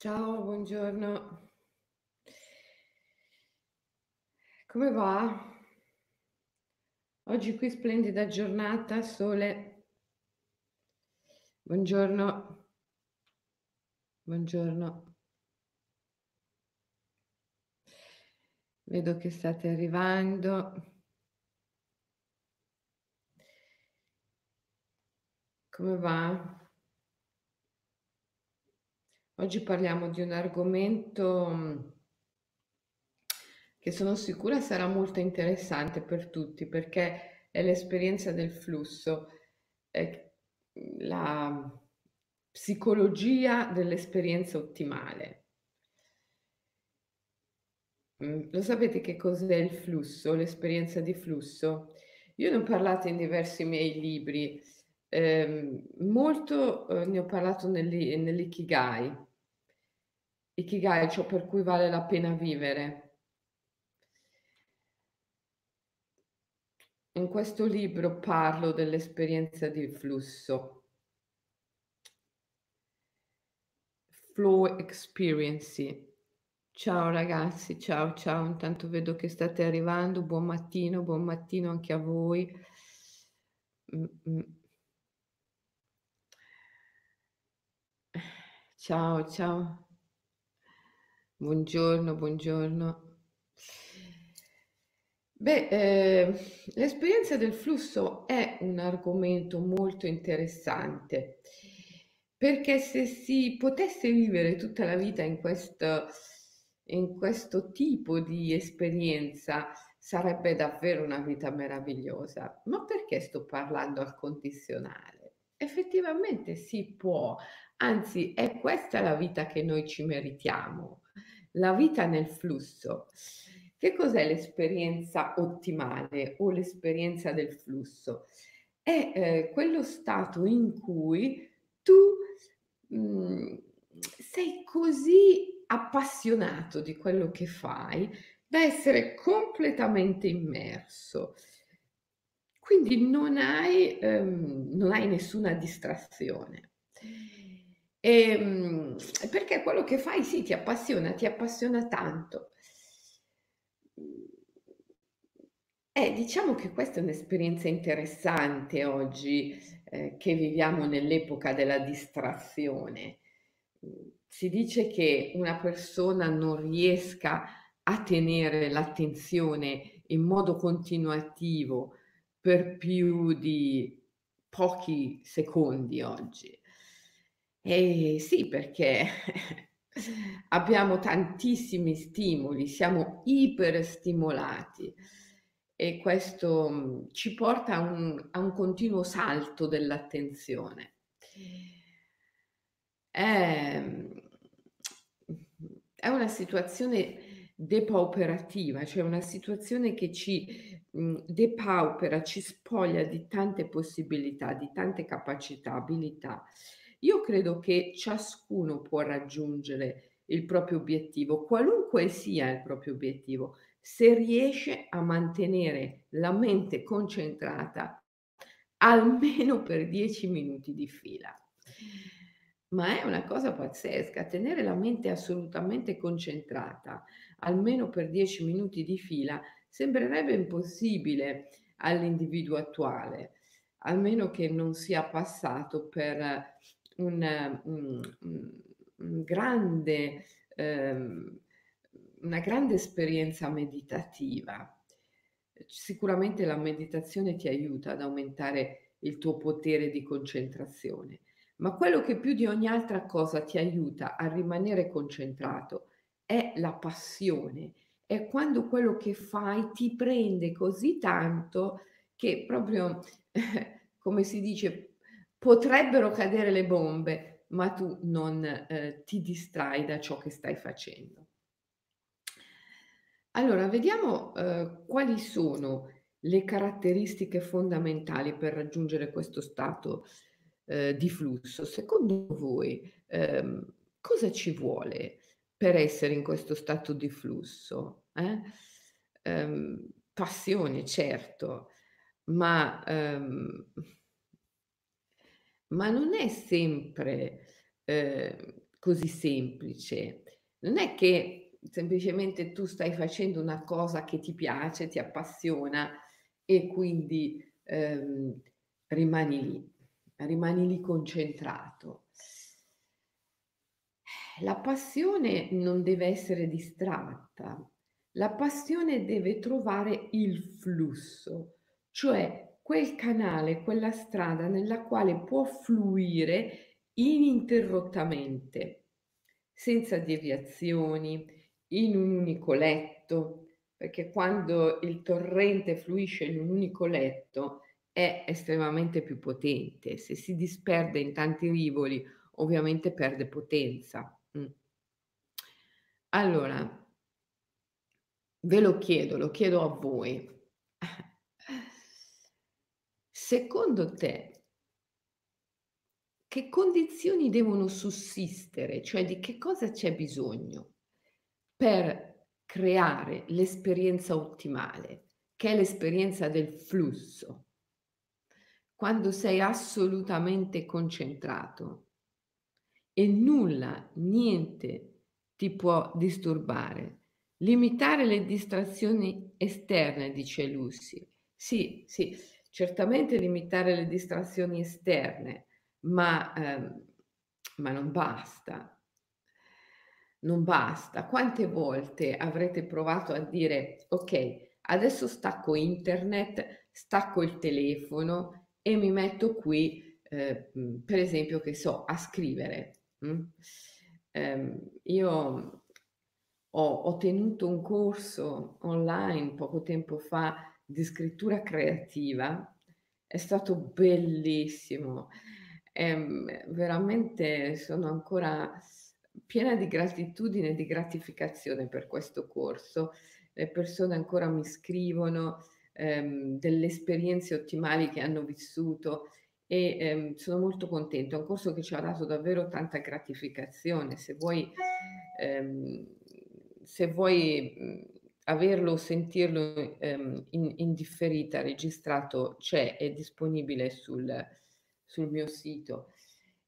Ciao, buongiorno. Come va? Oggi qui splendida giornata, sole. Buongiorno. Buongiorno. Vedo che state arrivando. Come va? Oggi parliamo di un argomento mhmm, che sono sicura sarà molto interessante per tutti perché è l'esperienza del flusso, la psicologia dell'esperienza ottimale. Mhmm, lo sapete che cos'è il flusso, l'esperienza di flusso? Io ne ho parlato in diversi miei libri, ehm, molto, uhm, ne ho parlato nell'i nell'Ikigai. Ikigai, ciò per cui vale la pena vivere. In questo libro parlo dell'esperienza di flusso. Flow experience. Ciao ragazzi, ciao, ciao, intanto vedo che state arrivando, buon mattino, buon mattino anche a voi. Mh-mh. Ciao, ciao. Buongiorno, buongiorno. Beh, ehm, l'esperienza del flusso è un argomento molto interessante, perché se si potesse vivere tutta la vita in questo in questo tipo di esperienza, sarebbe davvero una vita meravigliosa. Ma perché sto parlando al condizionale? Effettivamente si può, anzi è questa la vita che noi ci meritiamo. La vita nel flusso. Che cos'è l'esperienza ottimale o l'esperienza del flusso? È eh, quello stato in cui tu mh, mhmm, sei così appassionato di quello che fai da essere completamente immerso. Quindi non hai, ehm, non hai nessuna distrazione. Ehm, perché quello che fai sì, ti appassiona, ti appassiona tanto. Eh, diciamo che questa è un'esperienza interessante oggi, ehm, che viviamo nell'epoca della distrazione. Si dice che una persona non riesca a tenere l'attenzione in modo continuativo per più di pochi secondi oggi. Eh sì, perché abbiamo tantissimi stimoli, siamo iperstimolati e questo, mhmm, ci porta a un a un continuo salto dell'attenzione. Ehm, è una situazione depauperativa, cioè una situazione che ci, mhmm, depaupera, ci spoglia di tante possibilità, di tante capacità, abilità. Io credo che ciascuno può raggiungere il proprio obiettivo, qualunque sia il proprio obiettivo, se riesce a mantenere la mente concentrata almeno per 10 minuti di fila. Ma è una cosa pazzesca, tenere la mente assolutamente concentrata almeno per 10 minuti di fila sembrerebbe impossibile all'individuo attuale, almeno che non sia passato per un, un, un grande, ehm, una grande esperienza meditativa. Sicuramente la meditazione ti aiuta ad aumentare il tuo potere di concentrazione, ma quello che più di ogni altra cosa ti aiuta a rimanere concentrato è la passione, è quando quello che fai ti prende così tanto che proprio, come si dice, Potrebbero cadere le bombe, ma tu non, ehm, ti distrai da ciò che stai facendo. Allora vediamo, uhm, quali sono le caratteristiche fondamentali per raggiungere questo stato, uhm, di flusso. Secondo voi, ehm, cosa ci vuole per essere in questo stato di flusso, eh? Ehm, passione certo, ma, ehm ma non è sempre, ehm, così semplice. Non è che semplicemente tu stai facendo una cosa che ti piace, ti appassiona e quindi ehm, rimani lì, rimani lì concentrato. La passione non deve essere distratta, la passione deve trovare il flusso, cioè quel canale, quella strada nella quale può fluire ininterrottamente, senza deviazioni, in un unico letto, perché quando il torrente fluisce in un unico letto è estremamente più potente. Se si disperde in tanti rivoli, ovviamente perde potenza. Mm. Allora, ve lo chiedo, lo chiedo a voi. Secondo te, che condizioni devono sussistere, cioè di che cosa c'è bisogno per creare l'esperienza ottimale, che è l'esperienza del flusso? Quando sei assolutamente concentrato e nulla, niente ti può disturbare. Limitare le distrazioni esterne, dice Lucy. Sì, sì, certamente limitare le distrazioni esterne, ma, ehm, ma non basta. Non basta. Quante volte avrete provato a dire, ok, adesso stacco internet, stacco il telefono e mi metto qui, eh, per esempio, che so, a scrivere. Mm? Eh, io ho, ho tenuto un corso online poco tempo fa di scrittura creativa, è stato bellissimo. Eh, veramente sono ancora piena di gratitudine e di gratificazione per questo corso. Le persone ancora mi scrivono ehm, delle esperienze ottimali che hanno vissuto e ehm, sono molto contento. È un corso che ci ha dato davvero tanta gratificazione. Se vuoi, ehm, se vuoi averlo o sentirlo ehm, in, in, differita, registrato, c'è, è disponibile sul, sul mio sito.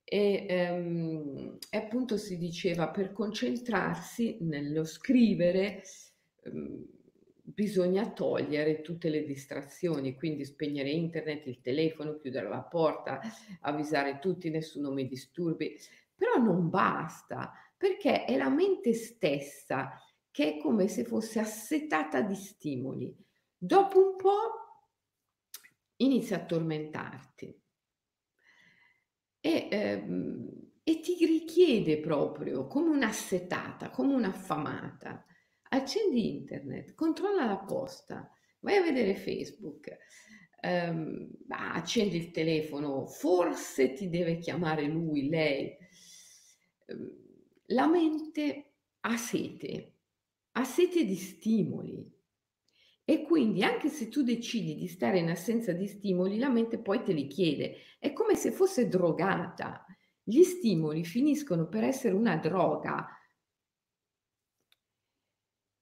E, ehm, e, appunto si diceva per concentrarsi nello scrivere ehm, bisogna togliere tutte le distrazioni, quindi spegnere internet, il telefono, chiudere la porta, avvisare tutti, nessuno mi disturbi. Però non basta, perché è la mente stessa che è come se fosse assetata di stimoli. Dopo un po' inizia a tormentarti e, ehm, e ti richiede proprio come un'assetata, come un'affamata accendi internet, controlla la posta, vai a vedere Facebook, ehm, accendi il telefono, forse ti deve chiamare lui, lei. Ehm, la mente ha sete, ha sete di stimoli. E quindi anche se tu decidi di stare in assenza di stimoli, la mente poi te li chiede. È come se fosse drogata. Gli stimoli finiscono per essere una droga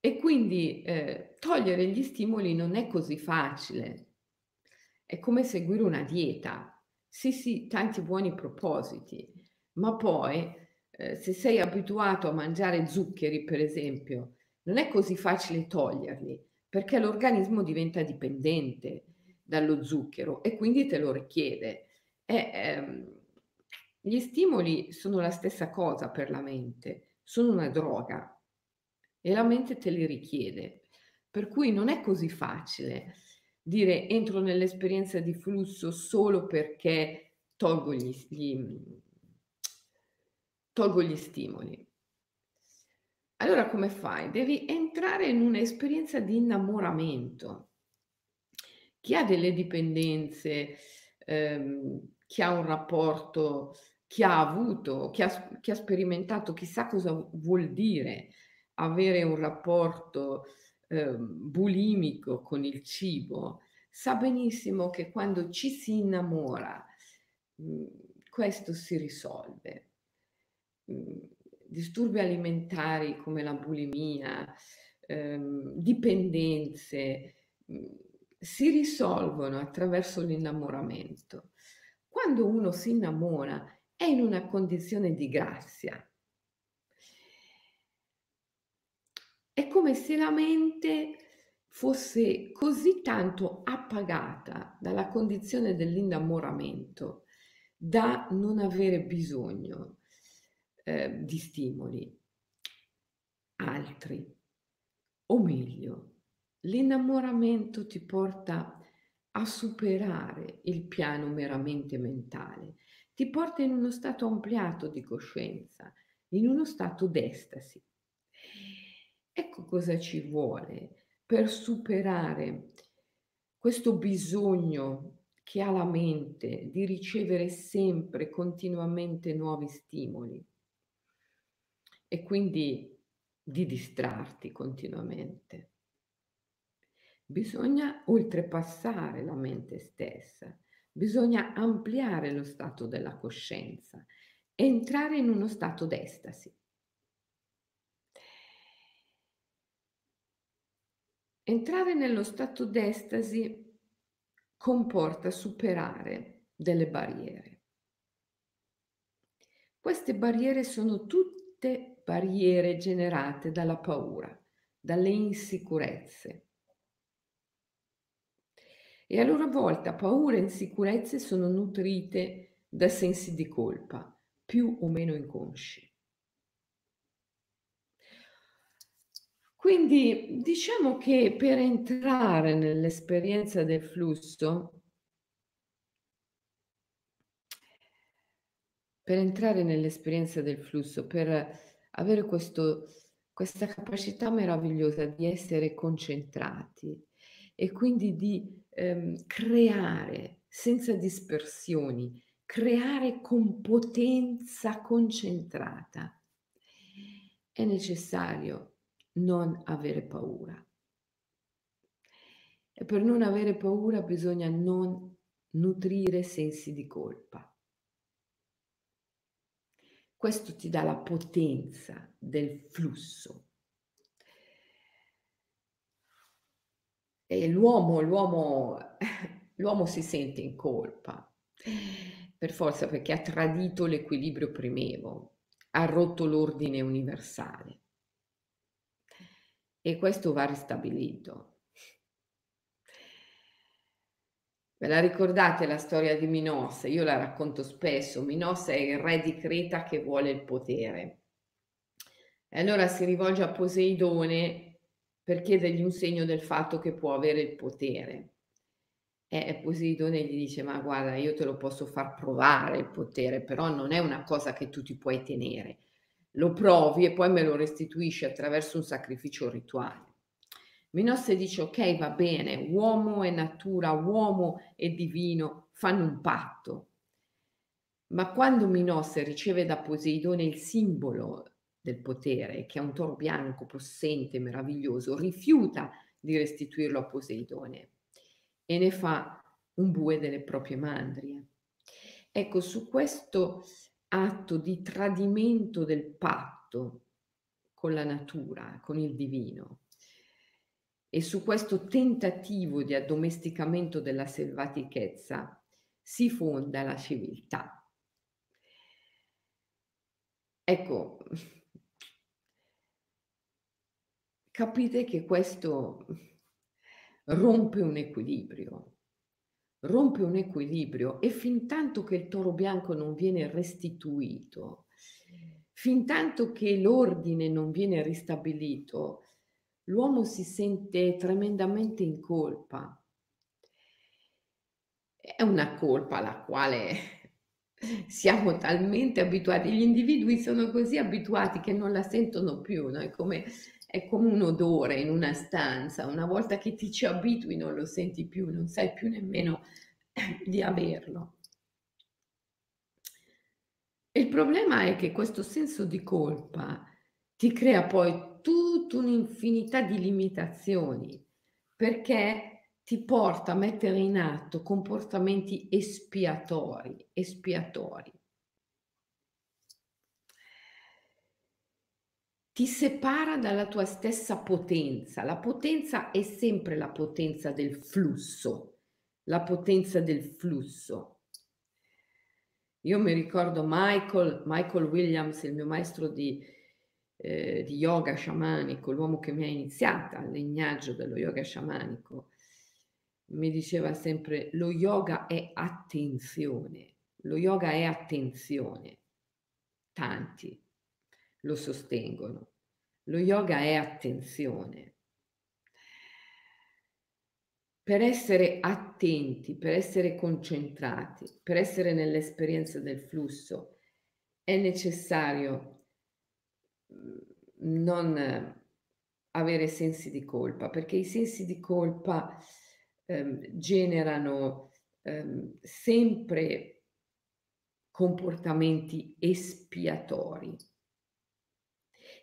e quindi eh, togliere gli stimoli non è così facile. È come seguire una dieta. Sì, sì, tanti buoni propositi, ma poi eh, se sei abituato a mangiare zuccheri, per esempio, non è così facile toglierli, perché l'organismo diventa dipendente dallo zucchero e quindi te lo richiede. E, ehm, gli stimoli sono la stessa cosa per la mente, sono una droga, e la mente te li richiede. Per cui non è così facile dire entro nell'esperienza di flusso solo perché tolgo gli, gli, tolgo gli stimoli. Allora come fai? Devi entrare in un'esperienza di innamoramento. Chi ha delle dipendenze, ehm, chi ha un rapporto, chi ha avuto, chi ha, chi ha sperimentato, chissà cosa vuol dire avere un rapporto eh, bulimico con il cibo, sa benissimo che quando ci si innamora, mh, mm, questo si risolve. Mh, mm, disturbi alimentari come la bulimia, ehm, dipendenze, mm, si risolvono attraverso l'innamoramento. Quando uno si innamora è in una condizione di grazia. È come se la mente fosse così tanto appagata dalla condizione dell'innamoramento da non avere bisogno eh, di stimoli altri. O meglio, l'innamoramento ti porta a superare il piano meramente mentale, ti porta in uno stato ampliato di coscienza, in uno stato d'estasi. Ecco cosa ci vuole per superare questo bisogno che ha la mente di ricevere sempre, continuamente nuovi stimoli e quindi di distrarti continuamente. Bisogna oltrepassare la mente stessa, bisogna ampliare lo stato della coscienza, entrare in uno stato d'estasi. Entrare nello stato d'estasi comporta superare delle barriere. Queste barriere sono tutte barriere generate dalla paura, dalle insicurezze. E a loro volta paura e insicurezze sono nutrite da sensi di colpa, più o meno inconsci. Quindi diciamo che per entrare nell'esperienza del flusso, per entrare nell'esperienza del flusso, per avere questo, questa capacità meravigliosa di essere concentrati e quindi di ehm, creare senza dispersioni, creare con potenza concentrata, è necessario non avere paura. E per non avere paura bisogna non nutrire sensi di colpa. Questo ti dà la potenza del flusso. E l'uomo, l'uomo, l'uomo si sente in colpa, per forza perché ha tradito l'equilibrio primevo, ha rotto l'ordine universale e questo va ristabilito. Ve la ricordate la storia di Minosse? Io la racconto spesso. Minosse è il re di Creta che vuole il potere. E allora si rivolge a Poseidone per chiedergli un segno del fatto che può avere il potere. E Poseidone gli dice: Ma guarda, io te lo posso far provare il potere, però non è una cosa che tu ti puoi tenere lo provi e poi me lo restituisci attraverso un sacrificio rituale. Minosse dice ok, va bene, uomo e natura, uomo e divino fanno un patto. Ma quando Minosse riceve da Poseidone il simbolo del potere, che è un toro bianco, possente, meraviglioso, rifiuta di restituirlo a Poseidone e ne fa un bue delle proprie mandrie. Ecco, su questo atto di tradimento del patto con la natura, con il divino. E su questo tentativo di addomesticamento della selvatichezza si fonda la civiltà. Ecco, capite che questo rompe un equilibrio rompe un equilibrio e fin tanto che il toro bianco non viene restituito, fin tanto che l'ordine non viene ristabilito, l'uomo si sente tremendamente in colpa. È una colpa alla quale siamo talmente abituati, gli individui sono così abituati che non la sentono più, no? è, come, è come un odore in una stanza, una volta che ti ci abitui non lo senti più, non sai più nemmeno di averlo. Il problema è che questo senso di colpa ti crea poi tutta un'infinità di limitazioni perché ti porta a mettere in atto comportamenti espiatori, espiatori. Ti separa dalla tua stessa potenza. La potenza è sempre la potenza del flusso, la potenza del flusso. Io mi ricordo Michael, Michael Williams, il mio maestro di, eh, di yoga sciamanico, l'uomo che mi ha iniziata al legnaggio dello yoga sciamanico, mi diceva sempre lo yoga è attenzione, lo yoga è attenzione. Tanti lo sostengono. Lo yoga è attenzione. Per essere attenti, per essere concentrati, per essere nell'esperienza del flusso, è necessario non avere sensi di colpa, perché i sensi di colpa ehm, generano ehm, sempre comportamenti espiatori,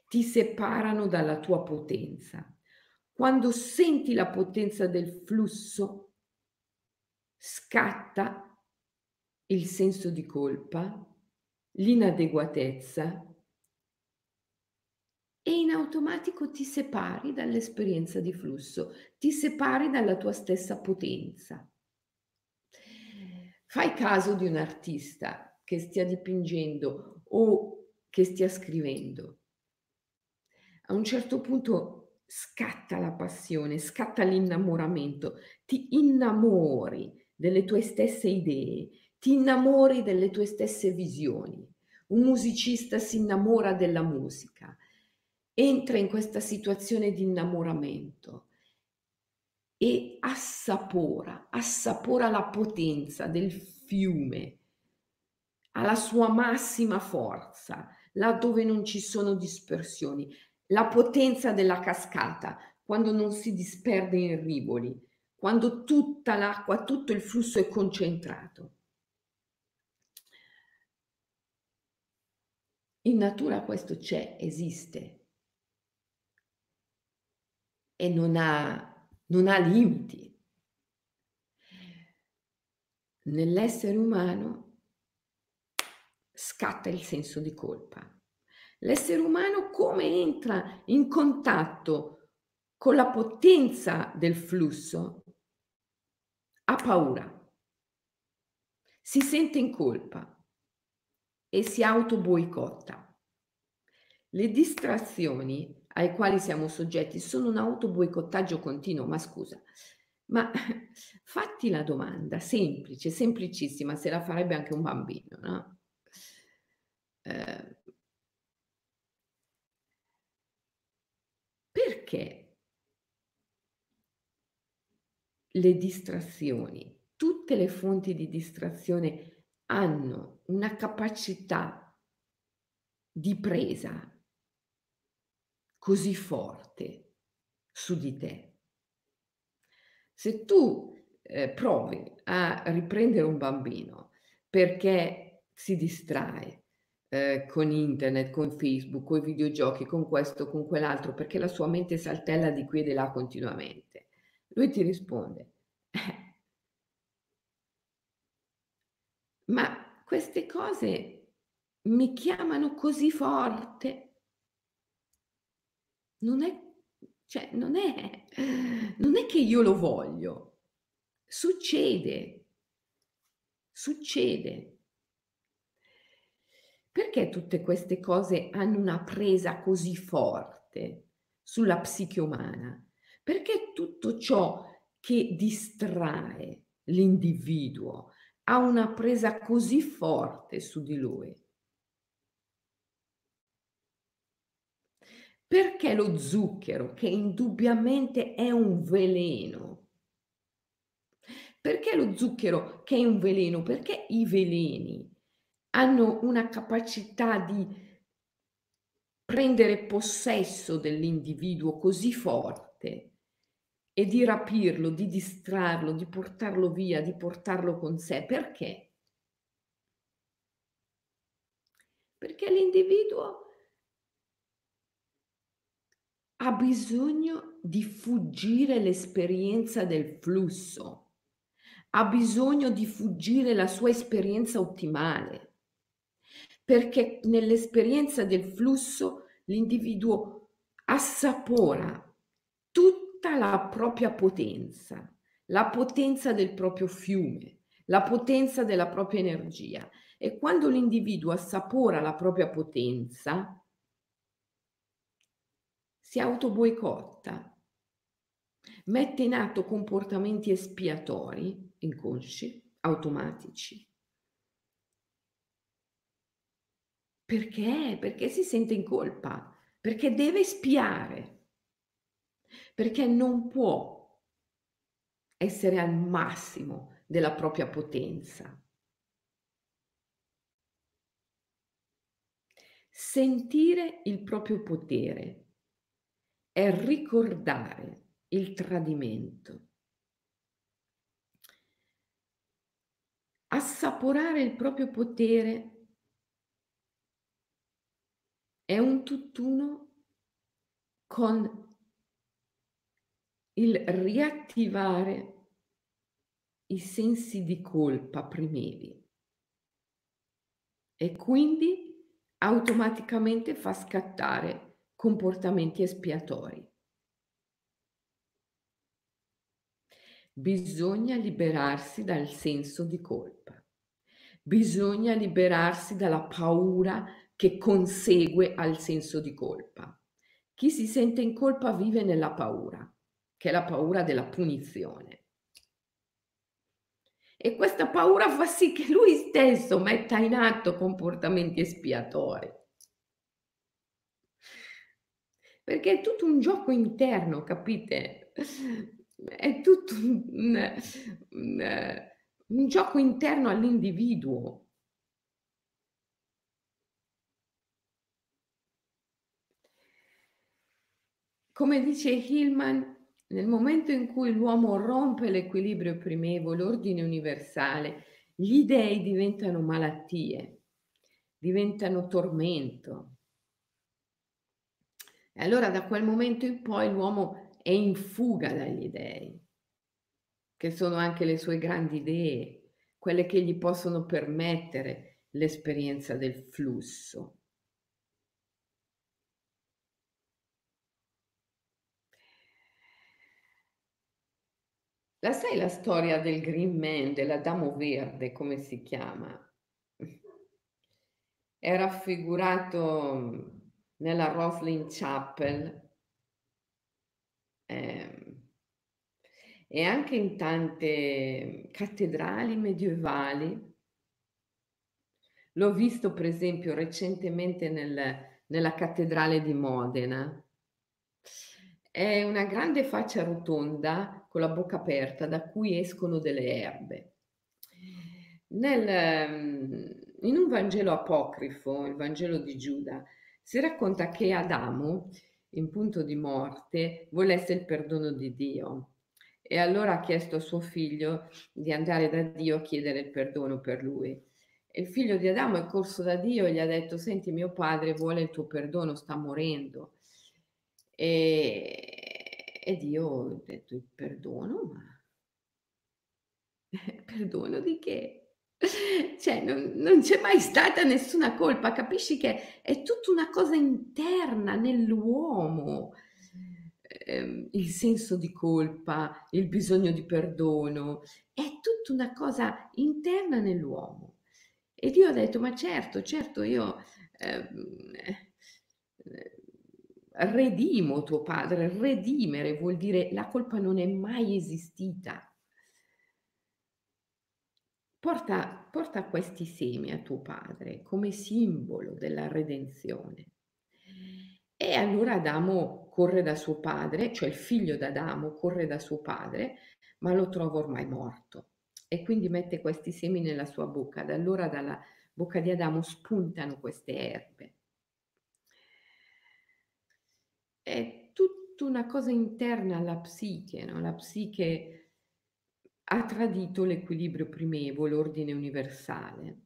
ti separano dalla tua potenza. Quando senti la potenza del flusso, scatta il senso di colpa, l'inadeguatezza e in automatico ti separi dall'esperienza di flusso, ti separi dalla tua stessa potenza. Fai caso di un artista che stia dipingendo o che stia scrivendo. A un certo punto scatta la passione, scatta l'innamoramento, ti innamori delle tue stesse idee, ti innamori delle tue stesse visioni. Un musicista si innamora della musica, entra in questa situazione di innamoramento e assapora, assapora la potenza del fiume alla sua massima forza, là dove non ci sono dispersioni, la potenza della cascata, quando non si disperde in rivoli, quando tutta l'acqua, tutto il flusso è concentrato. In natura questo c'è, esiste e non ha, non ha limiti. Nell'essere umano scatta il senso di colpa. L'essere umano come entra in contatto con la potenza del flusso ha paura, si sente in colpa e si auto-boicotta. Le distrazioni ai quali siamo soggetti sono un auto-boicottaggio continuo, ma scusa, ma fatti la domanda semplice, semplicissima, se la farebbe anche un bambino, no? Eh, perché le distrazioni, tutte le fonti di distrazione hanno una capacità di presa così forte su di te. Se tu eh, provi a riprendere un bambino perché si distrae eh, con internet, con Facebook, con i videogiochi, con questo, con quell'altro, perché la sua mente saltella di qui e di là continuamente, lui ti risponde, eh, ma queste cose mi chiamano così forte non è, cioè, non è, non è che io lo voglio, succede, succede. Perché tutte queste cose hanno una presa così forte sulla psiche umana? Perché tutto ciò che distrae l'individuo ha una presa così forte su di lui? Perché lo zucchero, che indubbiamente è un veleno? Perché lo zucchero che è un veleno? Perché i veleni hanno una capacità di prendere possesso dell'individuo così forte e di rapirlo, di distrarlo, di portarlo via, di portarlo con sé. Perché? Perché l'individuo ha bisogno di fuggire l'esperienza del flusso, ha bisogno di fuggire la sua esperienza ottimale, perché nell'esperienza del flusso l'individuo assapora tutta la propria potenza, la potenza del proprio fiume, la potenza della propria energia. E quando l'individuo assapora la propria potenza, si autoboicotta, mette in atto comportamenti espiatori, inconsci, automatici. Perché? Perché si sente in colpa, perché deve spiare, perché non può essere al massimo della propria potenza. Sentire il proprio potere è ricordare il tradimento. Assaporare il proprio potere è un tutt'uno con il riattivare i sensi di colpa primevi e quindi automaticamente fa scattare comportamenti espiatori. Bisogna liberarsi dal senso di colpa. Bisogna liberarsi dalla paura che consegue al senso di colpa. Chi si sente in colpa vive nella paura, che è la paura della punizione. E questa paura fa sì che lui stesso metta in atto comportamenti espiatori. Perché è tutto un gioco interno, capite? È tutto un, un, un gioco interno all'individuo. Come dice Hillman, nel momento in cui l'uomo rompe l'equilibrio primevo, l'ordine universale, gli dei diventano malattie, diventano tormento. E allora da quel momento in poi l'uomo è in fuga dagli dei, che sono anche le sue grandi idee, quelle che gli possono permettere l'esperienza del flusso. La sai la storia del Green Man, dell'Adamo verde, come si chiama? È raffigurato nella Roslin Chapel eh, e anche in tante cattedrali medievali. L'ho visto per esempio recentemente nel, nella cattedrale di Modena. È una grande faccia rotonda con la bocca aperta da cui escono delle erbe. Nel, ehm, in un Vangelo apocrifo, il Vangelo di Giuda, si racconta che Adamo, in punto di morte, volesse il perdono di Dio e allora ha chiesto a suo figlio di andare da Dio a chiedere il perdono per lui. E il figlio di Adamo è corso da Dio e gli ha detto, senti mio padre vuole il tuo perdono, sta morendo. E, ed io ho detto il perdono, ma perdono di che? Cioè, non, non, c'è mai stata nessuna colpa, capisci che è tutta una cosa interna nell'uomo, eh, il senso di colpa, il bisogno di perdono, è tutta una cosa interna nell'uomo. Ed io ho detto, ma certo, certo, io... Ehm, eh, redimo tuo padre, redimere vuol dire la colpa non è mai esistita. Porta, porta questi semi a tuo padre come simbolo della redenzione. E allora Adamo corre da suo padre, cioè il figlio d'Adamo corre da suo padre, ma lo trova ormai morto. E quindi mette questi semi nella sua bocca. Da allora dalla bocca di Adamo spuntano queste erbe è tutta una cosa interna alla psiche, no? la psiche ha tradito l'equilibrio primevo, l'ordine universale,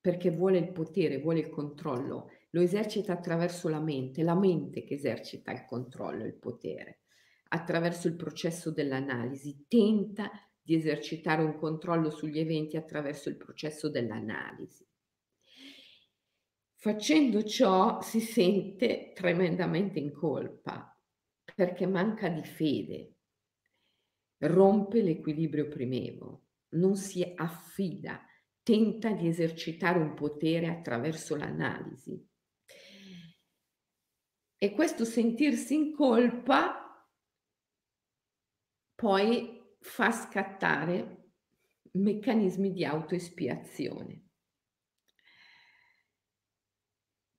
perché vuole il potere, vuole il controllo, lo esercita attraverso la mente, la mente che esercita il controllo, il potere, attraverso il processo dell'analisi, tenta di esercitare un controllo sugli eventi attraverso il processo dell'analisi. Facendo ciò si sente tremendamente in colpa perché manca di fede, rompe l'equilibrio primevo, non si affida, tenta di esercitare un potere attraverso l'analisi. E questo sentirsi in colpa poi fa scattare meccanismi di autoespiazione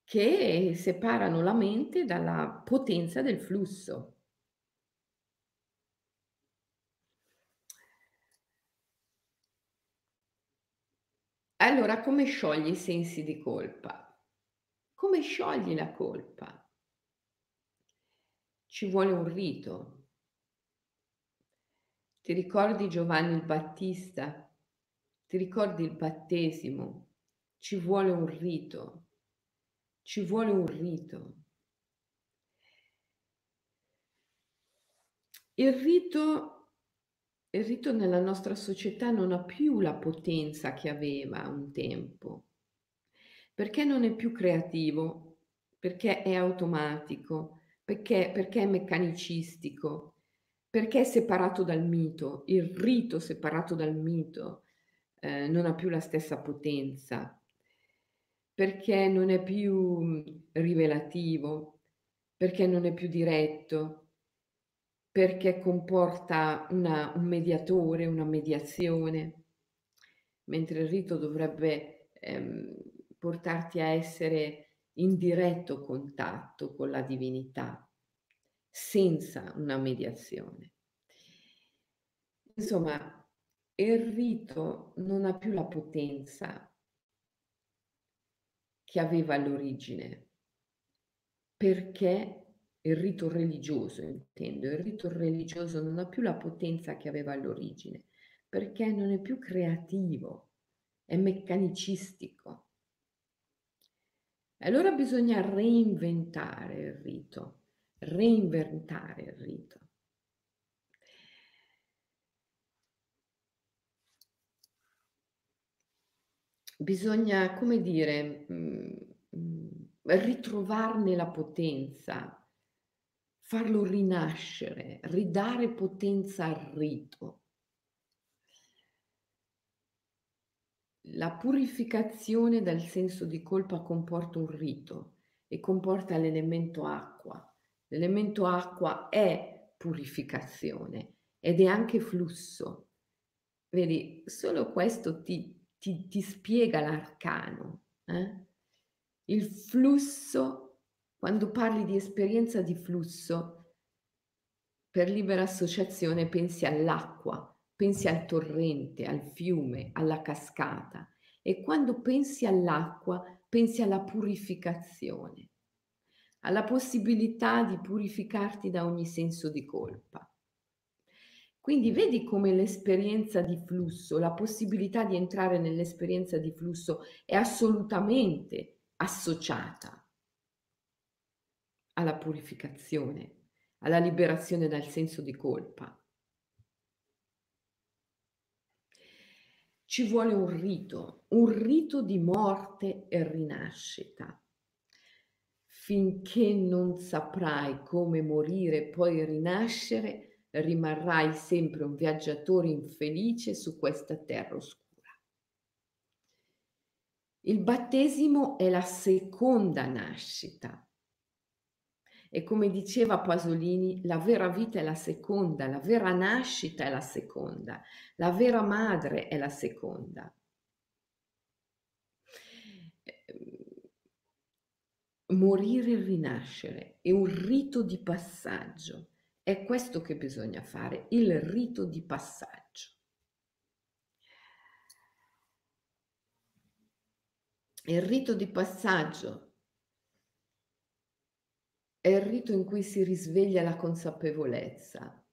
che separano la mente dalla potenza del flusso. Allora, come sciogli i sensi di colpa? Come sciogli la colpa? Ci vuole un rito. Ti ricordi Giovanni il Battista? Ti ricordi il battesimo? Ci vuole un rito. Ci vuole un rito. Il rito, il rito nella nostra società non ha più la potenza che aveva un tempo, perché non è più creativo, perché è automatico, perché, perché è meccanicistico, perché è separato dal mito. Il rito separato dal mito eh, non ha più la stessa potenza. Perché non è più mhmm, rivelativo, perché non è più diretto, perché comporta una, un mediatore, una mediazione, mentre il rito dovrebbe ehm, portarti a essere in diretto contatto con la divinità, senza una mediazione. Insomma, il rito non ha più la potenza che aveva all'origine, perché il rito religioso, intendo, il rito religioso non ha più la potenza che aveva all'origine, perché non è più creativo, è meccanicistico. Allora bisogna reinventare il rito, reinventare il rito. bisogna, come dire, mh, mh, ritrovarne la potenza, farlo rinascere, ridare potenza al rito. La purificazione dal senso di colpa comporta un rito e comporta l'elemento acqua. L'elemento acqua è purificazione ed è anche flusso. Vedi, solo questo ti, ti, ti spiega l'arcano. Eh? Il flusso, quando parli di esperienza di flusso, per libera associazione pensi all'acqua, pensi al torrente, al fiume, alla cascata e quando pensi all'acqua pensi alla purificazione, alla possibilità di purificarti da ogni senso di colpa. Quindi vedi come l'esperienza di flusso, la possibilità di entrare nell'esperienza di flusso è assolutamente associata alla purificazione, alla liberazione dal senso di colpa. Ci vuole un rito, un rito di morte e rinascita. Finché non saprai come morire e poi rinascere, rimarrai sempre un viaggiatore infelice su questa terra oscura. Il battesimo è la seconda nascita. E come diceva Pasolini, la vera vita è la seconda, la vera nascita è la seconda, la vera madre è la seconda. Morire e rinascere è un rito di passaggio è questo che bisogna fare, il rito di passaggio. Il rito di passaggio è il rito in cui si risveglia la consapevolezza.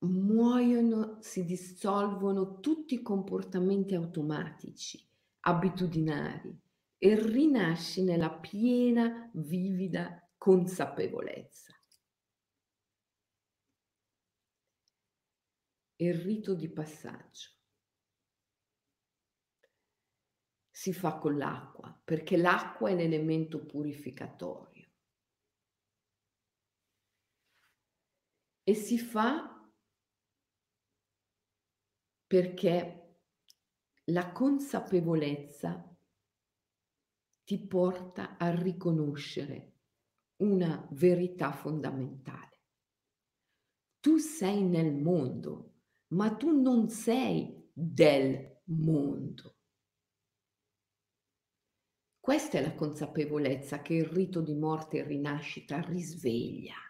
Muoiono, si dissolvono tutti i comportamenti automatici, abitudinari e rinasci nella piena, vivida consapevolezza. il rito di passaggio. Si fa con l'acqua, perché l'acqua è l'elemento purificatorio. E si fa perché la consapevolezza ti porta a riconoscere una verità fondamentale. Tu sei nel mondo, ma tu non sei del mondo. Questa è la consapevolezza che il rito di morte e rinascita risveglia.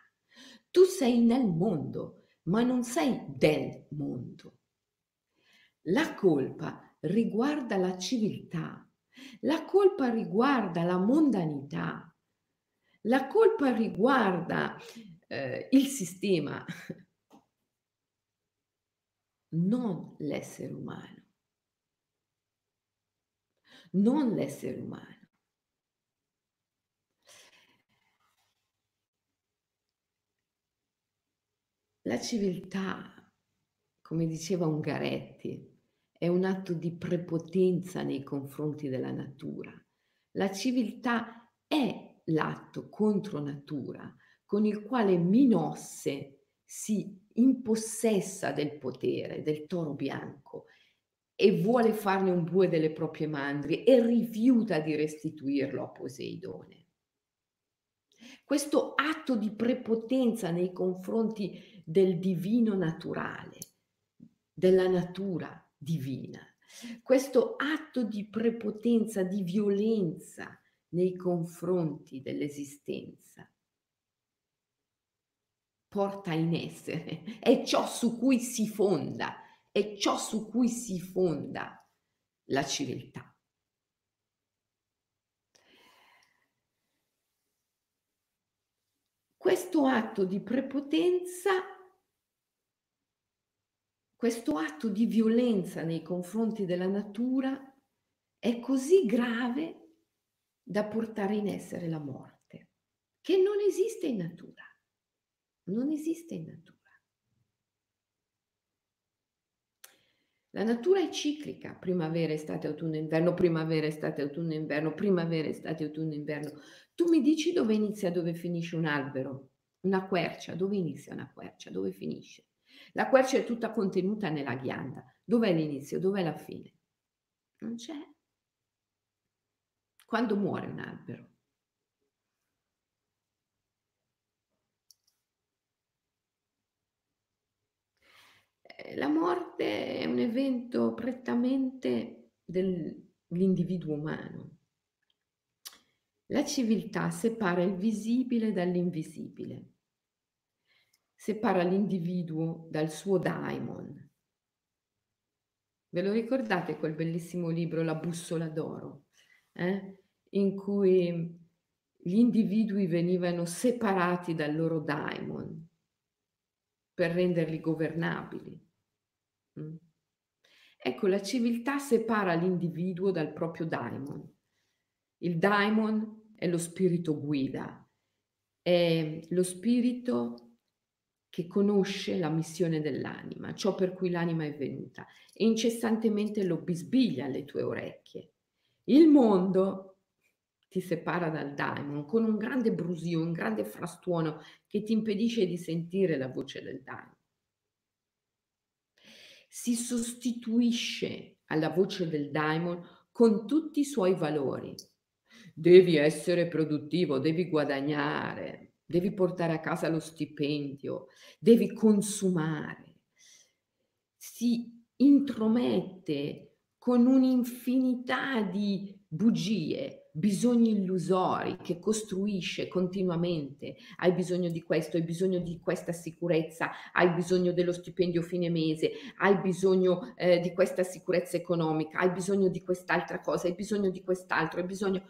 Tu sei nel mondo, ma non sei del mondo. La colpa riguarda la civiltà, la colpa riguarda la mondanità, la colpa riguarda eh, il sistema, non l'essere umano. Non l'essere umano. La civiltà, come diceva Ungaretti, è un atto di prepotenza nei confronti della natura. La civiltà è l'atto contro natura con il quale Minosse si impossessa del potere del toro bianco e vuole farne un bue delle proprie mandrie e rifiuta di restituirlo a Poseidone. Questo atto di prepotenza nei confronti del divino naturale, della natura divina. Questo atto di prepotenza, di violenza nei confronti dell'esistenza porta in essere, è ciò su cui si fonda, è ciò su cui si fonda la civiltà. Questo atto di prepotenza questo atto di violenza nei confronti della natura è così grave da portare in essere la morte, che non esiste in natura. Non esiste in natura. La natura è ciclica, primavera, estate, autunno, inverno, primavera, estate, autunno, inverno, primavera, estate, autunno, inverno. Tu mi dici dove inizia, dove finisce un albero, una quercia, dove inizia una quercia, dove finisce? La quercia è tutta contenuta nella ghianda. Dov'è l'inizio? Dov'è la fine? Non c'è. Quando muore un albero? Eh, la morte è un evento prettamente dell'individuo umano. La civiltà separa il visibile dall'invisibile separa l'individuo dal suo daimon. Ve lo ricordate quel bellissimo libro La bussola d'oro, eh? in cui gli individui venivano separati dal loro daimon per renderli governabili. Mm? Ecco, la civiltà separa l'individuo dal proprio daimon. Il daimon è lo spirito guida, è lo spirito che conosce la missione dell'anima, ciò per cui l'anima è venuta, e incessantemente lo bisbiglia alle tue orecchie. Il mondo ti separa dal daimon con un grande brusio, un grande frastuono che ti impedisce di sentire la voce del daimon. Si sostituisce alla voce del daimon con tutti i suoi valori. Devi essere produttivo, devi guadagnare, devi portare a casa lo stipendio, devi consumare. Si intromette con un'infinità di bugie, bisogni illusori che costruisce continuamente. Hai bisogno di questo, hai bisogno di questa sicurezza, hai bisogno dello stipendio fine mese, hai bisogno eh, di questa sicurezza economica, hai bisogno di quest'altra cosa, hai bisogno di quest'altro, hai bisogno...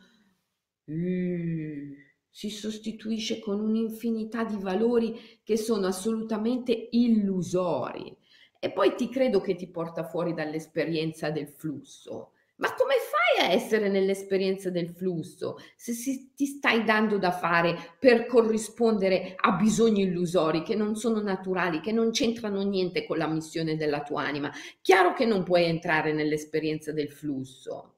Uh si sostituisce con un'infinità di valori che sono assolutamente illusori. E poi ti credo che ti porta fuori dall'esperienza del flusso. Ma come fai a essere nell'esperienza del flusso se si, ti stai dando da fare per corrispondere a bisogni illusori che non sono naturali, che non c'entrano niente con la missione della tua anima? Chiaro che non puoi entrare nell'esperienza del flusso.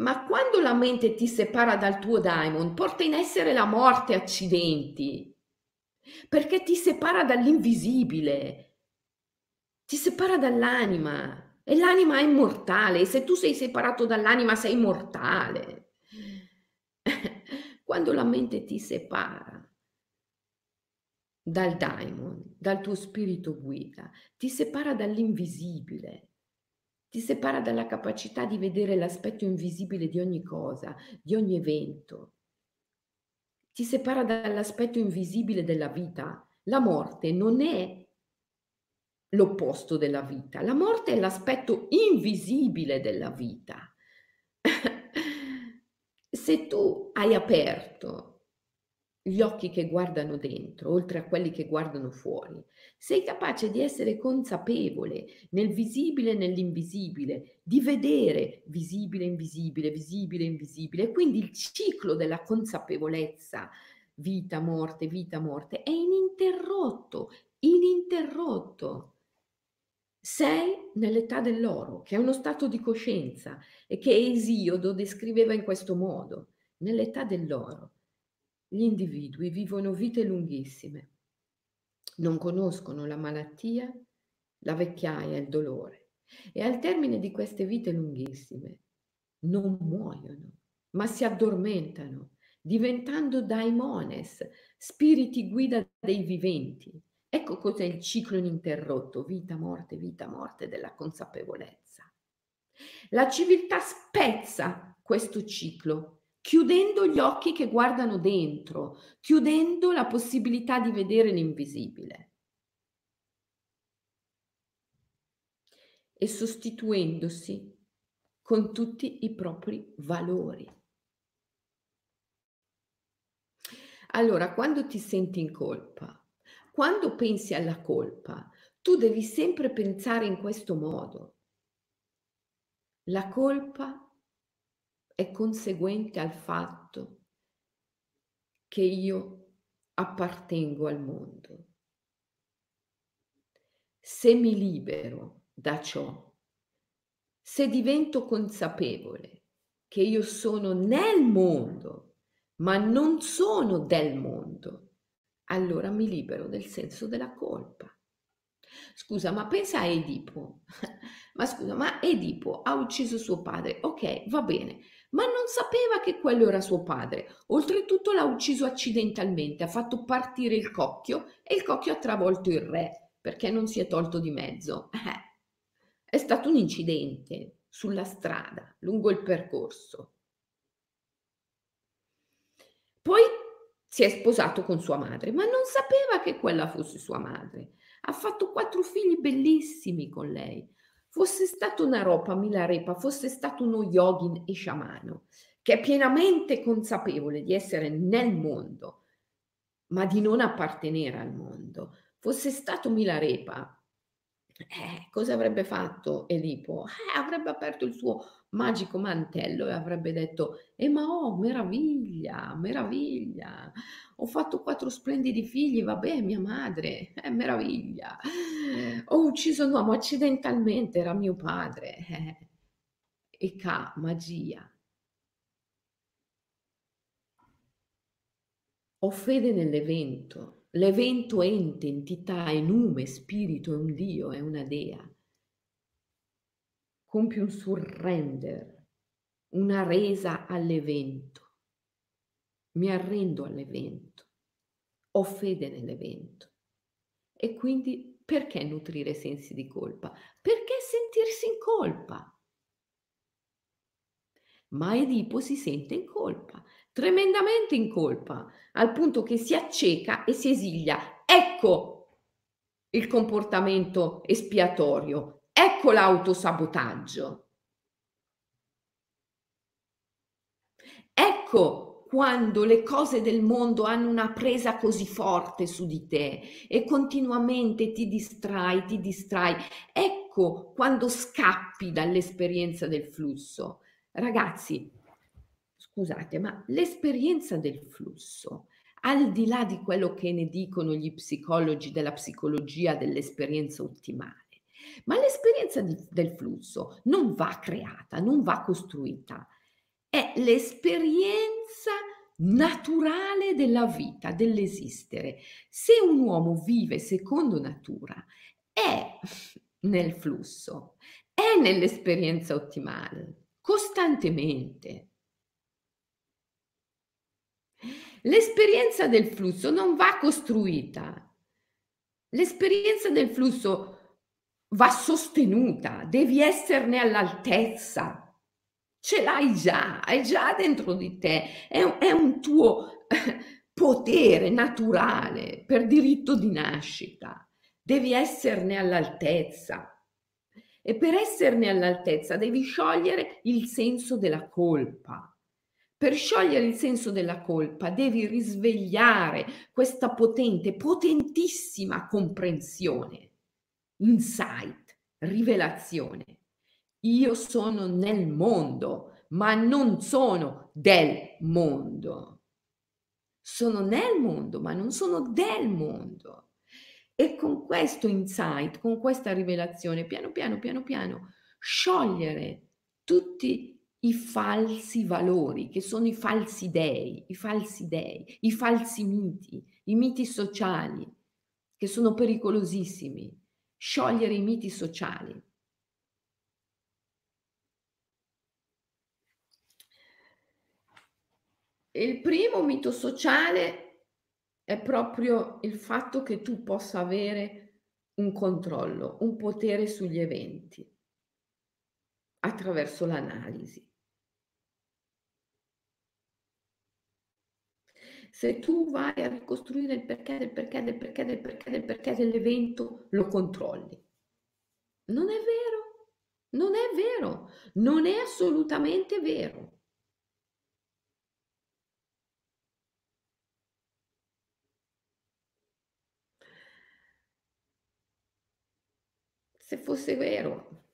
Ma quando la mente ti separa dal tuo daimon, porta in essere la morte, accidenti, perché ti separa dall'invisibile, ti separa dall'anima. E l'anima è immortale, e se tu sei separato dall'anima sei mortale. Quando la mente ti separa dal daimon, dal tuo spirito guida, ti separa dall'invisibile, ti separa dalla capacità di vedere l'aspetto invisibile di ogni cosa, di ogni evento, ti separa dall'aspetto invisibile della vita. La morte non è l'opposto della vita, la morte è l'aspetto invisibile della vita. Se tu hai aperto gli occhi che guardano dentro, oltre a quelli che guardano fuori. Sei capace di essere consapevole nel visibile e nell'invisibile, di vedere visibile, invisibile, visibile, invisibile. Quindi il ciclo della consapevolezza, vita, morte, vita, morte, è ininterrotto, ininterrotto. Sei nell'età dell'oro, che è uno stato di coscienza e che Esiodo descriveva in questo modo, nell'età dell'oro gli individui vivono vite lunghissime, non conoscono la malattia, la vecchiaia il dolore e al termine di queste vite lunghissime non muoiono, ma si addormentano, diventando daimones, spiriti guida dei viventi. Ecco cos'è il ciclo ininterrotto, vita, morte, vita, morte della consapevolezza. La civiltà spezza questo ciclo chiudendo gli occhi che guardano dentro, chiudendo la possibilità di vedere l'invisibile e sostituendosi con tutti i propri valori. Allora, quando ti senti in colpa, quando pensi alla colpa, tu devi sempre pensare in questo modo. La colpa è conseguente al fatto che io appartengo al mondo. Se mi libero da ciò, se divento consapevole che io sono nel mondo, ma non sono del mondo, allora mi libero del senso della colpa. Scusa, ma pensa a Edipo. ma scusa, ma Edipo ha ucciso suo padre. Ok, va bene ma non sapeva che quello era suo padre. Oltretutto l'ha ucciso accidentalmente, ha fatto partire il cocchio e il cocchio ha travolto il re perché non si è tolto di mezzo. Eh, è stato un incidente sulla strada, lungo il percorso. Poi si è sposato con sua madre, ma non sapeva che quella fosse sua madre. Ha fatto quattro figli bellissimi con lei fosse stato Naropa Milarepa, fosse stato uno yogin e sciamano, che è pienamente consapevole di essere nel mondo, ma di non appartenere al mondo, fosse stato Milarepa, eh, cosa avrebbe fatto Edipo? Eh, avrebbe aperto il suo magico mantello e avrebbe detto, eh ma oh, meraviglia, meraviglia, ho fatto quattro splendidi figli, vabbè, mia madre, eh, meraviglia, ho ucciso un uomo accidentalmente, era mio padre, eh. e ca, magia. Ho fede nell'evento, l'evento ente, entità, è nume, spirito, è un Dio, è una dea compi un surrender, una resa all'evento. Mi arrendo all'evento, ho fede nell'evento. E quindi perché nutrire sensi di colpa? Perché sentirsi in colpa? Ma Edipo si sente in colpa, tremendamente in colpa, al punto che si acceca e si esilia. Ecco il comportamento espiatorio, Ecco l'autosabotaggio. Ecco quando le cose del mondo hanno una presa così forte su di te e continuamente ti distrai, ti distrai. Ecco quando scappi dall'esperienza del flusso. Ragazzi, scusate, ma l'esperienza del flusso, al di là di quello che ne dicono gli psicologi della psicologia dell'esperienza ottimale, ma l'esperienza di, del flusso non va creata, non va costruita, è l'esperienza naturale della vita, dell'esistere. Se un uomo vive secondo natura, è nel flusso, è nell'esperienza ottimale, costantemente. L'esperienza del flusso non va costruita. L'esperienza del flusso va sostenuta, devi esserne all'altezza. Ce l'hai già, è già dentro di te, è è un tuo potere naturale per diritto di nascita. Devi esserne all'altezza. E per esserne all'altezza devi sciogliere il senso della colpa. Per sciogliere il senso della colpa devi risvegliare questa potente, potentissima comprensione, insight, rivelazione. Io sono nel mondo, ma non sono del mondo. Sono nel mondo, ma non sono del mondo. E con questo insight, con questa rivelazione, piano piano, piano piano, sciogliere tutti i falsi valori, che sono i falsi dei, i falsi dei, i falsi miti, i miti sociali, che sono pericolosissimi. Sciogliere i miti sociali. Il primo mito sociale è proprio il fatto che tu possa avere un controllo, un potere sugli eventi attraverso l'analisi. Se tu vai a ricostruire il perché del perché del perché del perché del perché dell'evento, lo controlli. Non è vero, non è vero, non è assolutamente vero. Se fosse vero,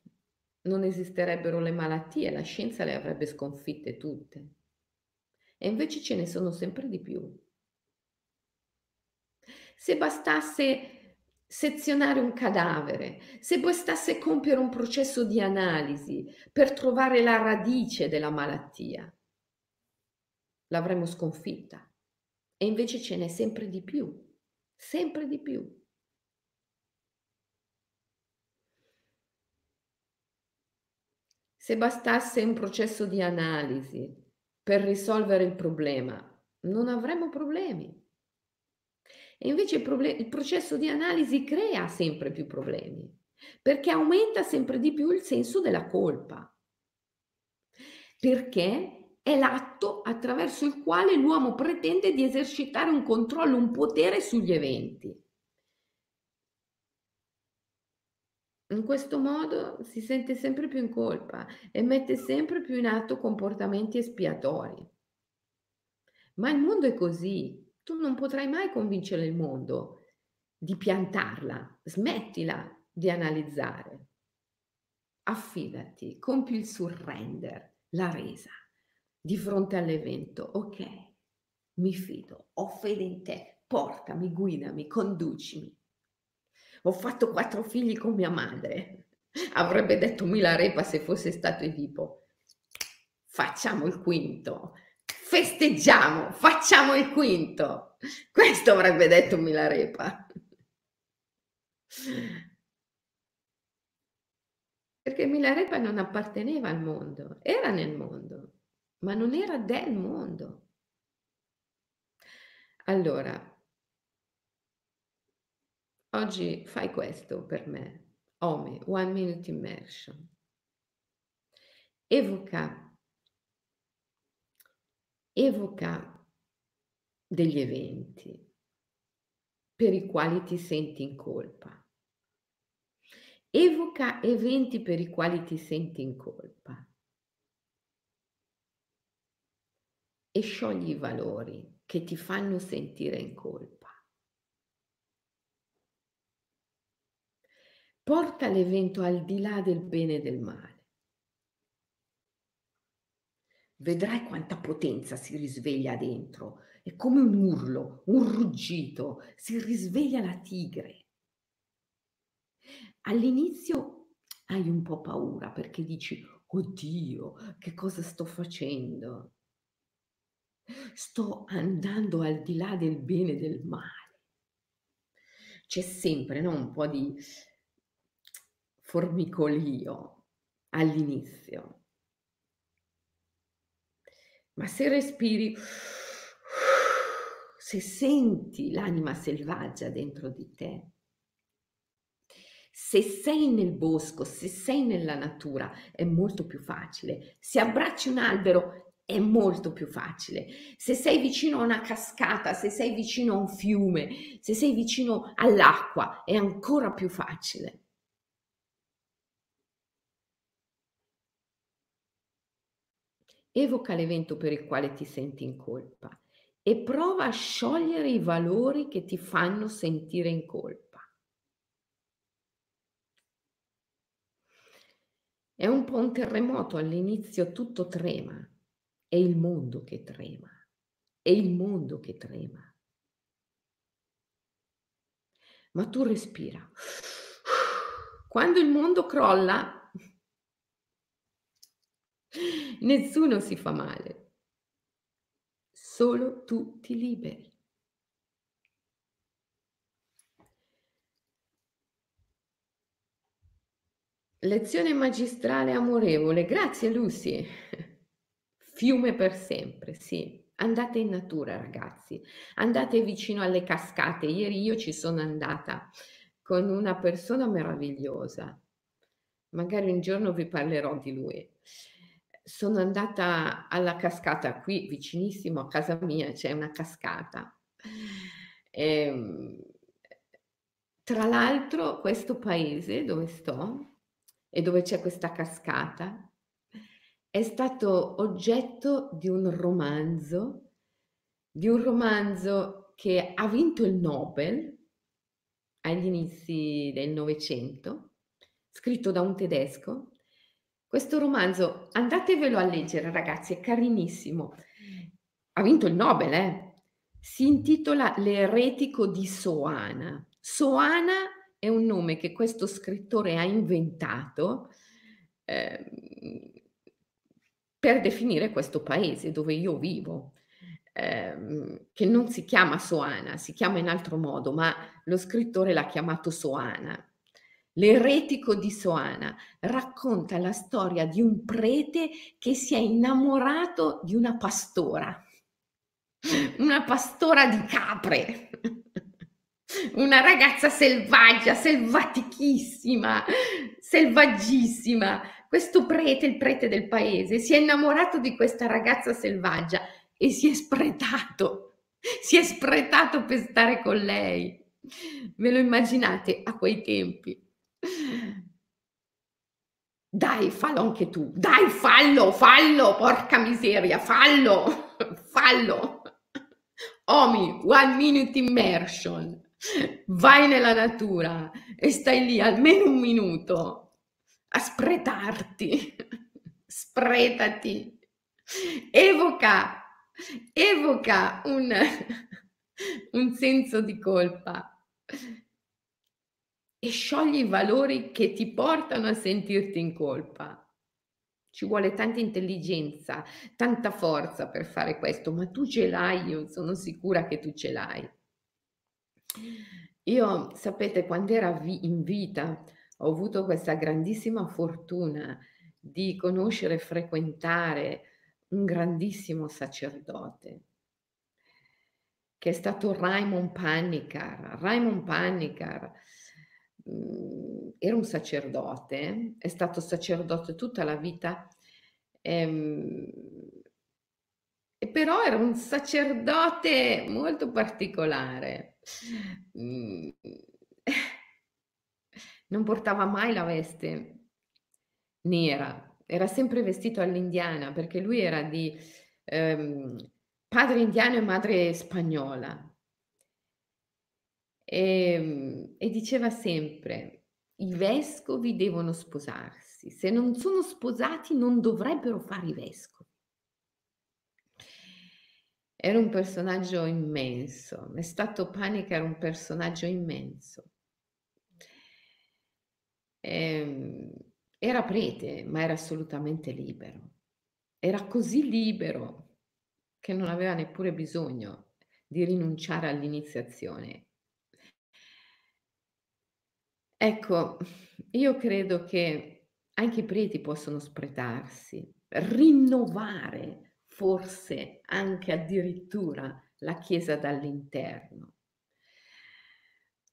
non esisterebbero le malattie, la scienza le avrebbe sconfitte tutte. E invece ce ne sono sempre di più. Se bastasse sezionare un cadavere, se bastasse compiere un processo di analisi per trovare la radice della malattia, l'avremmo sconfitta. E invece ce n'è sempre di più, sempre di più. Se bastasse un processo di analisi per risolvere il problema, non avremmo problemi. E invece il, problem- il processo di analisi crea sempre più problemi, perché aumenta sempre di più il senso della colpa. Perché è l'atto attraverso il quale l'uomo pretende di esercitare un controllo, un potere sugli eventi. In questo modo si sente sempre più in colpa e mette sempre più in atto comportamenti espiatori. Ma il mondo è così. Tu non potrai mai convincere il mondo di piantarla. Smettila di analizzare. Affidati, compi il surrender, la resa di fronte all'evento. Ok, mi fido, ho fede in te, portami, guidami, conducimi ho fatto quattro figli con mia madre. Avrebbe detto Milarepa se fosse stato Edipo. Facciamo il quinto, festeggiamo, facciamo il quinto. Questo avrebbe detto Milarepa. Perché Milarepa non apparteneva al mondo, era nel mondo, ma non era del mondo. Allora, Oggi fai questo per me. OMI, One Minute Immersion. Evoca, evoca degli eventi per i quali ti senti in colpa. Evoca eventi per i quali ti senti in colpa. E sciogli i valori che ti fanno sentire in colpa. Porta l'evento al di là del bene e del male. Vedrai quanta potenza si risveglia dentro. È come un urlo, un ruggito, si risveglia la tigre. All'inizio hai un po' paura perché dici, oddio, che cosa sto facendo? Sto andando al di là del bene e del male. C'è sempre no, un po' di formicolio, all'inizio. Ma se respiri, se senti l'anima selvaggia dentro di te, se sei nel bosco, se sei nella natura, è molto più facile. Se abbracci un albero, è molto più facile. Se sei vicino a una cascata, se sei vicino a un fiume, se sei vicino all'acqua, è ancora più facile. Evoca l'evento per il quale ti senti in colpa e prova a sciogliere i valori che ti fanno sentire in colpa. È un po' un terremoto, all'inizio tutto trema, è il mondo che trema, è il mondo che trema. Ma tu respira. Quando il mondo crolla, Nessuno si fa male, solo tu ti liberi. Lezione magistrale amorevole, grazie Lucy. Fiume per sempre, sì. Andate in natura ragazzi, andate vicino alle cascate. Ieri io ci sono andata con una persona meravigliosa. Magari un giorno vi parlerò di lui sono andata alla cascata qui vicinissimo a casa mia, c'è una cascata. E, ehm, tra l'altro questo paese dove sto e dove c'è questa cascata è stato oggetto di un romanzo, di un romanzo che ha vinto il Nobel agli inizi del Novecento, scritto da un tedesco questo romanzo, andatevelo a leggere ragazzi, è carinissimo. Ha vinto il Nobel, eh? Si intitola L'eretico di Soana. Soana è un nome che questo scrittore ha inventato eh, per definire questo paese dove io vivo, eh, che non si chiama Soana, si chiama in altro modo, ma lo scrittore l'ha chiamato Soana. L'eretico di Soana racconta la storia di un prete che si è innamorato di una pastora, una pastora di capre, una ragazza selvaggia, selvatichissima, selvaggissima. Questo prete, il prete del paese, si è innamorato di questa ragazza selvaggia e si è spretato, si è spretato per stare con lei. Ve lo immaginate a quei tempi? Dai, fallo anche tu. Dai, fallo, fallo, porca miseria, fallo, fallo. Omi, one minute immersion. Vai nella natura e stai lì almeno un minuto a spretarti. Spretati. Evoca, evoca un, un senso di colpa e sciogli i valori che ti portano a sentirti in colpa. Ci vuole tanta intelligenza, tanta forza per fare questo, ma tu ce l'hai, io sono sicura che tu ce l'hai. Io, sapete, quando ero in vita ho avuto questa grandissima fortuna di conoscere e frequentare un grandissimo sacerdote che è stato Raymond Panikkar. Raymond Panikkar Mhmm, era un sacerdote, è stato sacerdote tutta la vita, ehm, però era un sacerdote molto particolare. Mhmm, non portava mai la veste nera, era sempre vestito all'indiana perché lui era di ehm, padre indiano e madre spagnola. Ehm, e diceva sempre: "I vescovi devono sposarsi, se non sono sposati non dovrebbero fare i vescovi". Era un personaggio immenso, è stato Panica era un personaggio immenso. Ehm, era prete, ma era assolutamente libero. Era così libero che non aveva neppure bisogno di rinunciare all'iniziazione. Ecco, io credo che Anche i preti possono spretarsi, rinnovare forse anche addirittura la Chiesa dall'interno.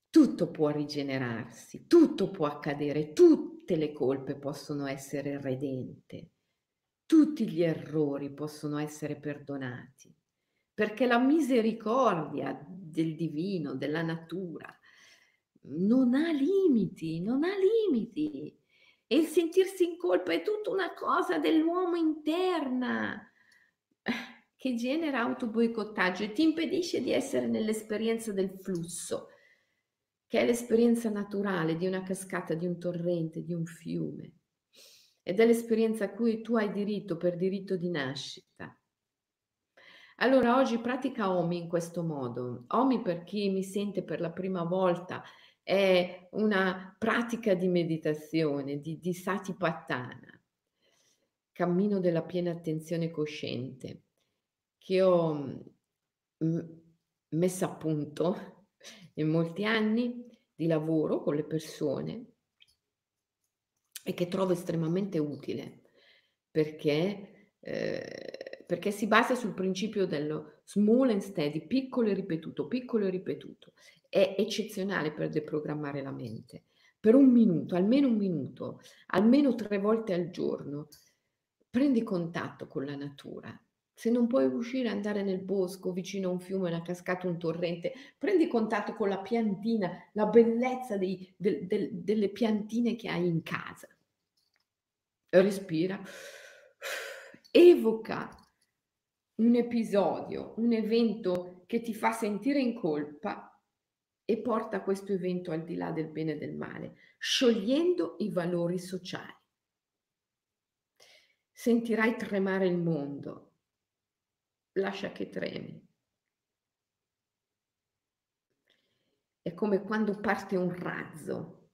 Tutto può rigenerarsi, tutto può accadere, tutte le colpe possono essere redente, tutti gli errori possono essere perdonati, perché la misericordia del divino, della natura, non ha limiti, non ha limiti. E il sentirsi in colpa è tutta una cosa dell'uomo interna che genera autoboicottaggio e ti impedisce di essere nell'esperienza del flusso, che è l'esperienza naturale di una cascata, di un torrente, di un fiume. Ed è l'esperienza a cui tu hai diritto per diritto di nascita. Allora oggi pratica Omi in questo modo. Omi per chi mi sente per la prima volta è una pratica di meditazione, di, di satipatthana, cammino della piena attenzione cosciente, che ho mm, messo a punto in molti anni di lavoro con le persone e che trovo estremamente utile perché, eh, perché si basa sul principio dello small and steady, piccolo e ripetuto, piccolo e ripetuto è eccezionale per deprogrammare la mente. Per un minuto, almeno un minuto, almeno tre volte al giorno, prendi contatto con la natura. Se non puoi uscire andare nel bosco, vicino a un fiume, una cascata, un torrente, prendi contatto con la piantina, la bellezza dei, del, del, delle piantine che hai in casa. Respira, evoca un episodio, un evento che ti fa sentire in colpa e porta questo evento al di là del bene e del male, sciogliendo i valori sociali. Sentirai tremare il mondo, lascia che tremi. È come quando parte un razzo,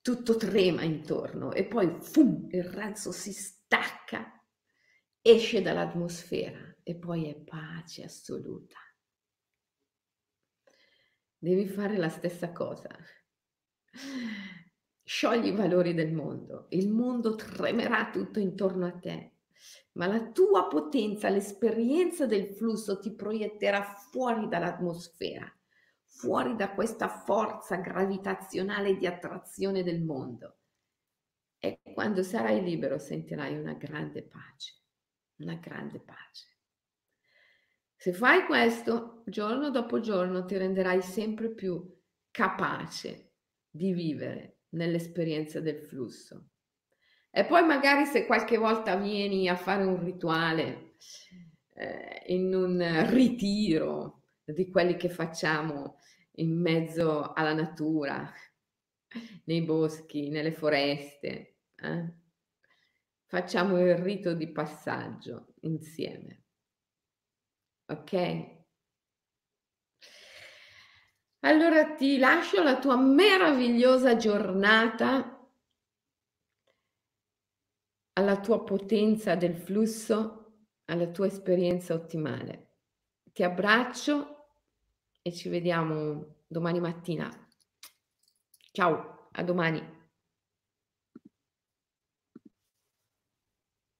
tutto trema intorno e poi fum, il razzo si stacca, esce dall'atmosfera e poi è pace assoluta devi fare la stessa cosa. Sciogli i valori del mondo, il mondo tremerà tutto intorno a te, ma la tua potenza, l'esperienza del flusso ti proietterà fuori dall'atmosfera, fuori da questa forza gravitazionale di attrazione del mondo. E quando sarai libero sentirai una grande pace, una grande pace. Se fai questo, giorno dopo giorno ti renderai sempre più capace di vivere nell'esperienza del flusso. E poi magari se qualche volta vieni a fare un rituale eh, in un ritiro di quelli che facciamo in mezzo alla natura, nei boschi, nelle foreste, eh? facciamo il rito di passaggio insieme. Ok? Allora ti lascio la tua meravigliosa giornata alla tua potenza del flusso, alla tua esperienza ottimale. Ti abbraccio e ci vediamo domani mattina. Ciao, a domani.